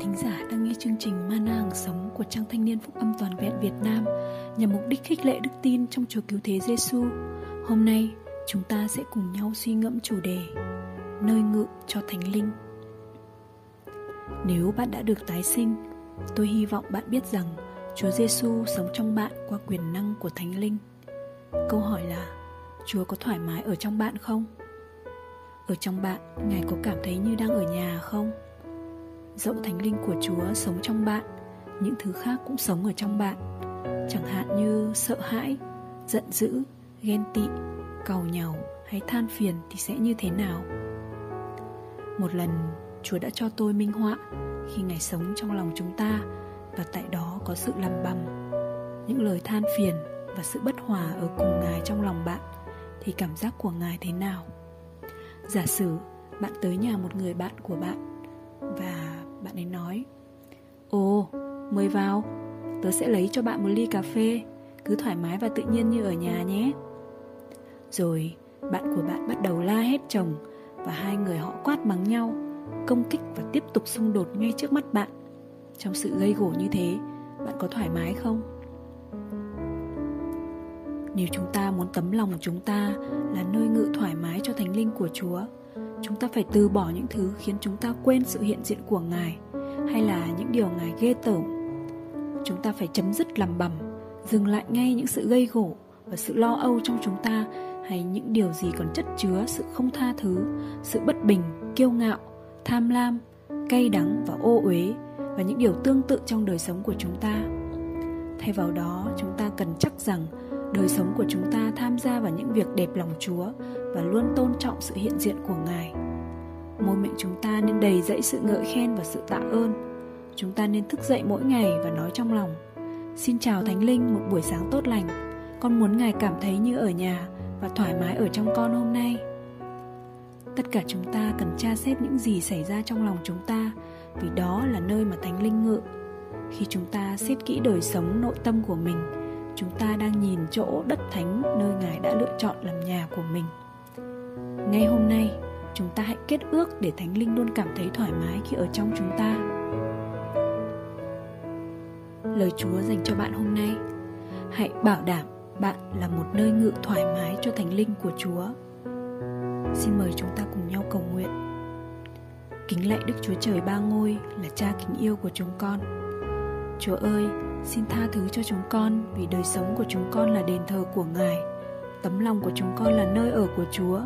thính giả đang nghe chương trình Mana Hàng Sống của trang thanh niên phúc âm toàn vẹn Việt Nam nhằm mục đích khích lệ đức tin trong Chúa Cứu Thế Giêsu. Hôm nay, chúng ta sẽ cùng nhau suy ngẫm chủ đề Nơi ngự cho Thánh Linh. Nếu bạn đã được tái sinh, tôi hy vọng bạn biết rằng Chúa Giêsu sống trong bạn qua quyền năng của Thánh Linh. Câu hỏi là Chúa có thoải mái ở trong bạn không? Ở trong bạn, Ngài có cảm thấy như đang ở nhà không? Dẫu thánh linh của Chúa sống trong bạn, những thứ khác cũng sống ở trong bạn. Chẳng hạn như sợ hãi, giận dữ, ghen tị, cầu nhàu hay than phiền thì sẽ như thế nào? Một lần, Chúa đã cho tôi minh họa khi Ngài sống trong lòng chúng ta và tại đó có sự lầm bầm. Những lời than phiền và sự bất hòa ở cùng Ngài trong lòng bạn thì cảm giác của Ngài thế nào? Giả sử bạn tới nhà một người bạn của bạn và bạn ấy nói Ồ, mời vào, tớ sẽ lấy cho bạn một ly cà phê, cứ thoải mái và tự nhiên như ở nhà nhé. Rồi bạn của bạn bắt đầu la hét chồng và hai người họ quát mắng nhau, công kích và tiếp tục xung đột ngay trước mắt bạn. Trong sự gây gổ như thế, bạn có thoải mái không? Nếu chúng ta muốn tấm lòng của chúng ta là nơi ngự thoải mái cho thánh linh của Chúa, chúng ta phải từ bỏ những thứ khiến chúng ta quên sự hiện diện của Ngài hay là những điều Ngài ghê tởm. Chúng ta phải chấm dứt lầm bầm, dừng lại ngay những sự gây gổ và sự lo âu trong chúng ta hay những điều gì còn chất chứa sự không tha thứ, sự bất bình, kiêu ngạo, tham lam, cay đắng và ô uế và những điều tương tự trong đời sống của chúng ta. Thay vào đó, chúng ta cần chắc rằng đời sống của chúng ta tham gia vào những việc đẹp lòng Chúa và luôn tôn trọng sự hiện diện của Ngài. Môi miệng chúng ta nên đầy dẫy sự ngợi khen và sự tạ ơn. Chúng ta nên thức dậy mỗi ngày và nói trong lòng: Xin chào Thánh Linh một buổi sáng tốt lành. Con muốn Ngài cảm thấy như ở nhà và thoải mái ở trong con hôm nay. Tất cả chúng ta cần tra xét những gì xảy ra trong lòng chúng ta vì đó là nơi mà Thánh Linh ngự. Khi chúng ta xét kỹ đời sống nội tâm của mình, chúng ta đang nhìn chỗ đất thánh nơi Ngài đã lựa chọn làm nhà của mình. Ngay hôm nay, chúng ta hãy kết ước để Thánh Linh luôn cảm thấy thoải mái khi ở trong chúng ta. Lời Chúa dành cho bạn hôm nay Hãy bảo đảm bạn là một nơi ngự thoải mái cho Thánh Linh của Chúa. Xin mời chúng ta cùng nhau cầu nguyện. Kính lạy Đức Chúa Trời ba ngôi là cha kính yêu của chúng con. Chúa ơi, Xin tha thứ cho chúng con vì đời sống của chúng con là đền thờ của Ngài. Tấm lòng của chúng con là nơi ở của Chúa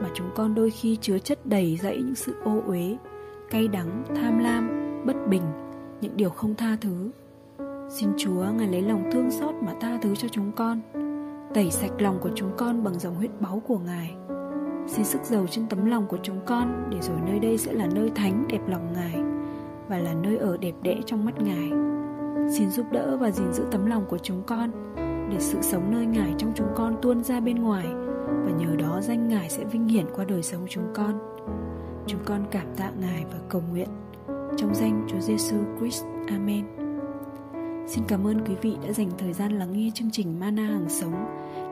mà chúng con đôi khi chứa chất đầy dẫy những sự ô uế, cay đắng, tham lam, bất bình, những điều không tha thứ. Xin Chúa Ngài lấy lòng thương xót mà tha thứ cho chúng con, tẩy sạch lòng của chúng con bằng dòng huyết báu của Ngài. Xin sức giàu trên tấm lòng của chúng con để rồi nơi đây sẽ là nơi thánh đẹp lòng Ngài và là nơi ở đẹp đẽ trong mắt Ngài. Xin giúp đỡ và gìn giữ tấm lòng của chúng con, Để sự sống nơi Ngài trong chúng con tuôn ra bên ngoài, Và nhờ đó danh Ngài sẽ vinh hiển qua đời sống chúng con. Chúng con cảm tạ Ngài và cầu nguyện. Trong danh Chúa Giêsu Christ. Amen. Xin cảm ơn quý vị đã dành thời gian lắng nghe chương trình Mana Hàng Sống.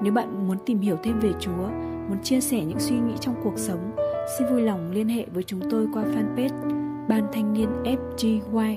Nếu bạn muốn tìm hiểu thêm về Chúa, Muốn chia sẻ những suy nghĩ trong cuộc sống, Xin vui lòng liên hệ với chúng tôi qua fanpage Ban Thanh niên FGY